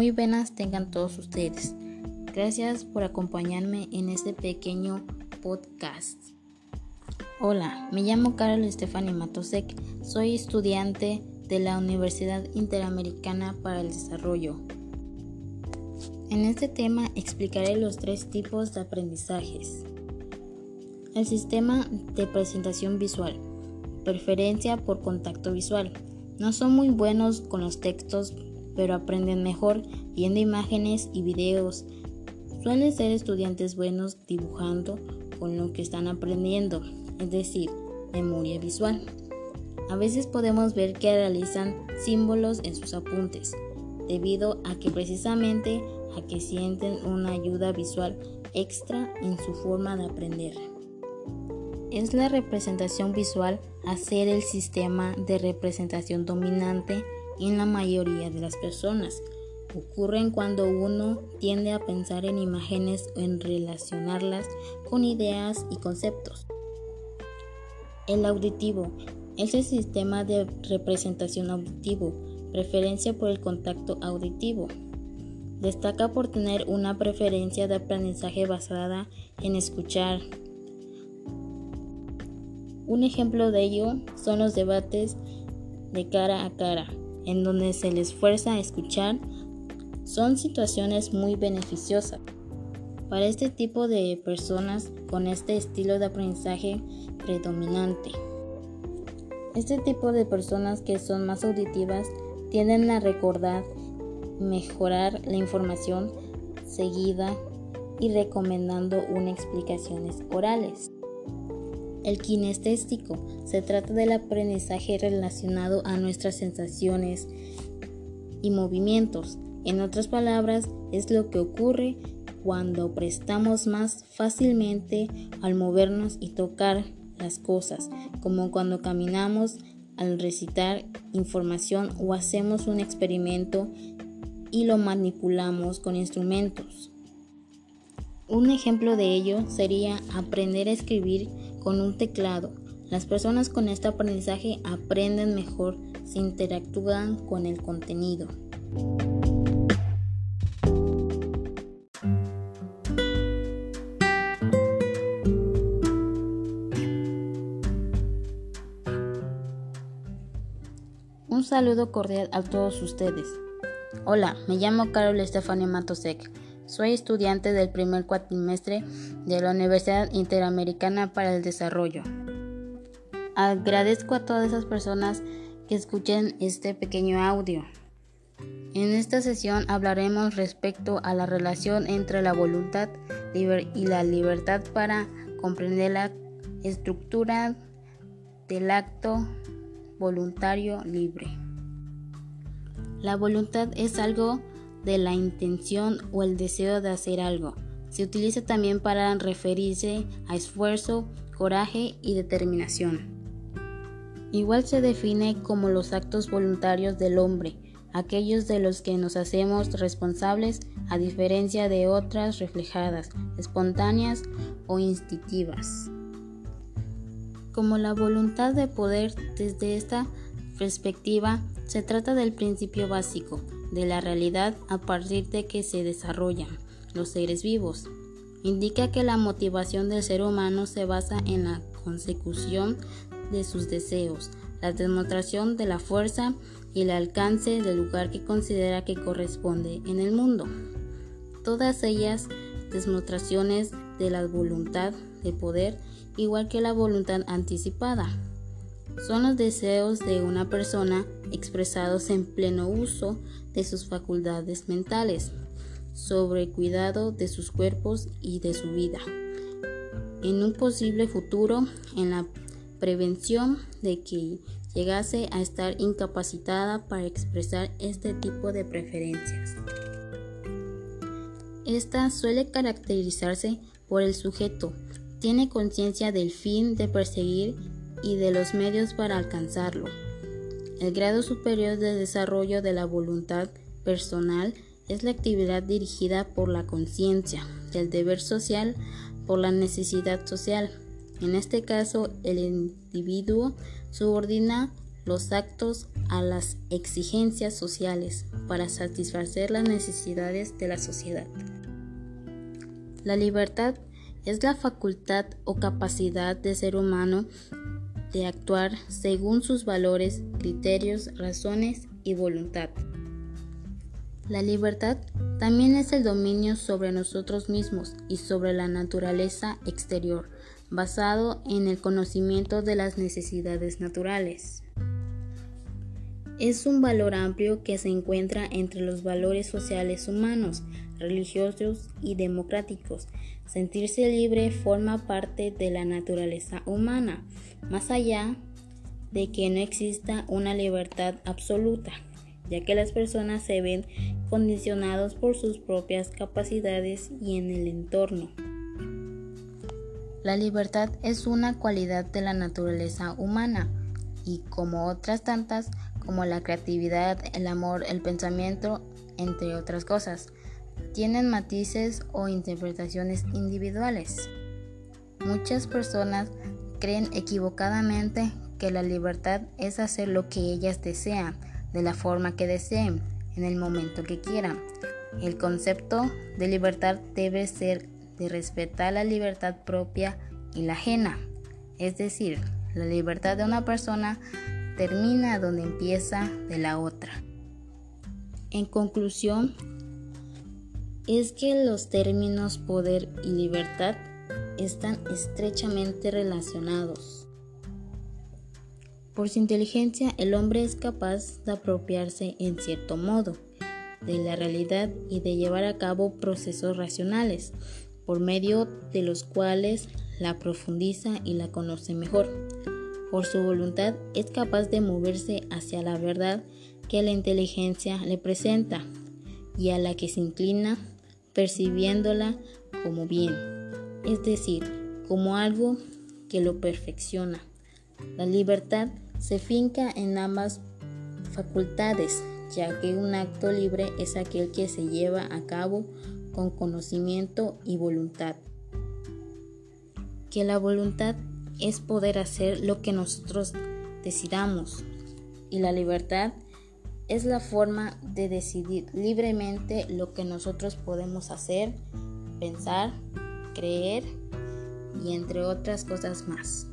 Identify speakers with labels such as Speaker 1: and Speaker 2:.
Speaker 1: Muy buenas tengan todos ustedes. Gracias por acompañarme en este pequeño podcast. Hola, me llamo Carol Stephanie Matosek. Soy estudiante de la Universidad Interamericana para el Desarrollo. En este tema explicaré los tres tipos de aprendizajes. El sistema de presentación visual. Preferencia por contacto visual. No son muy buenos con los textos, pero aprenden mejor viendo imágenes y videos. Suelen ser estudiantes buenos dibujando con lo que están aprendiendo, es decir, memoria visual. A veces podemos ver que realizan símbolos en sus apuntes, debido a que precisamente a que sienten una ayuda visual extra en su forma de aprender. Es la representación visual hacer el sistema de representación dominante en la mayoría de las personas. Ocurren cuando uno tiende a pensar en imágenes o en relacionarlas con ideas y conceptos. El auditivo es el sistema de representación auditivo, preferencia por el contacto auditivo. Destaca por tener una preferencia de aprendizaje basada en escuchar. Un ejemplo de ello son los debates de cara a cara, en donde se les fuerza a escuchar. Son situaciones muy beneficiosas para este tipo de personas con este estilo de aprendizaje predominante. Este tipo de personas que son más auditivas tienden a recordar, mejorar la información seguida y recomendando unas explicaciones orales. El kinestésico se trata del aprendizaje relacionado a nuestras sensaciones y movimientos. En otras palabras, es lo que ocurre cuando prestamos más fácilmente al movernos y tocar las cosas, como cuando caminamos al recitar información o hacemos un experimento y lo manipulamos con instrumentos. Un ejemplo de ello sería aprender a escribir con un teclado. Las personas con este aprendizaje aprenden mejor si interactúan con el contenido. Un saludo cordial a todos ustedes. Hola, me llamo Carol Estefania Matosek. Soy estudiante del primer cuatrimestre de la Universidad Interamericana para el Desarrollo. Agradezco a todas esas personas que escuchen este pequeño audio. En esta sesión hablaremos respecto a la relación entre la voluntad y la libertad para comprender la estructura del acto voluntario libre. La voluntad es algo de la intención o el deseo de hacer algo. Se utiliza también para referirse a esfuerzo, coraje y determinación. Igual se define como los actos voluntarios del hombre, aquellos de los que nos hacemos responsables a diferencia de otras reflejadas, espontáneas o instintivas como la voluntad de poder desde esta perspectiva se trata del principio básico de la realidad a partir de que se desarrollan los seres vivos. Indica que la motivación del ser humano se basa en la consecución de sus deseos, la demostración de la fuerza y el alcance del lugar que considera que corresponde en el mundo. Todas ellas demostraciones de la voluntad de poder igual que la voluntad anticipada. Son los deseos de una persona expresados en pleno uso de sus facultades mentales, sobre cuidado de sus cuerpos y de su vida. En un posible futuro, en la prevención de que llegase a estar incapacitada para expresar este tipo de preferencias. Esta suele caracterizarse por el sujeto tiene conciencia del fin de perseguir y de los medios para alcanzarlo. El grado superior de desarrollo de la voluntad personal es la actividad dirigida por la conciencia del deber social por la necesidad social. En este caso, el individuo subordina los actos a las exigencias sociales para satisfacer las necesidades de la sociedad. La libertad es la facultad o capacidad de ser humano de actuar según sus valores, criterios, razones y voluntad. La libertad también es el dominio sobre nosotros mismos y sobre la naturaleza exterior, basado en el conocimiento de las necesidades naturales. Es un valor amplio que se encuentra entre los valores sociales humanos, religiosos y democráticos. Sentirse libre forma parte de la naturaleza humana, más allá de que no exista una libertad absoluta, ya que las personas se ven condicionados por sus propias capacidades y en el entorno. La libertad es una cualidad de la naturaleza humana y como otras tantas, como la creatividad, el amor, el pensamiento, entre otras cosas, tienen matices o interpretaciones individuales. Muchas personas creen equivocadamente que la libertad es hacer lo que ellas desean, de la forma que deseen, en el momento que quieran. El concepto de libertad debe ser de respetar la libertad propia y la ajena. Es decir, la libertad de una persona termina donde empieza de la otra. En conclusión, es que los términos poder y libertad están estrechamente relacionados. Por su inteligencia, el hombre es capaz de apropiarse en cierto modo de la realidad y de llevar a cabo procesos racionales, por medio de los cuales la profundiza y la conoce mejor. Por su voluntad es capaz de moverse hacia la verdad que la inteligencia le presenta y a la que se inclina percibiéndola como bien, es decir, como algo que lo perfecciona. La libertad se finca en ambas facultades, ya que un acto libre es aquel que se lleva a cabo con conocimiento y voluntad. Que la voluntad es poder hacer lo que nosotros decidamos y la libertad es la forma de decidir libremente lo que nosotros podemos hacer, pensar, creer y entre otras cosas más.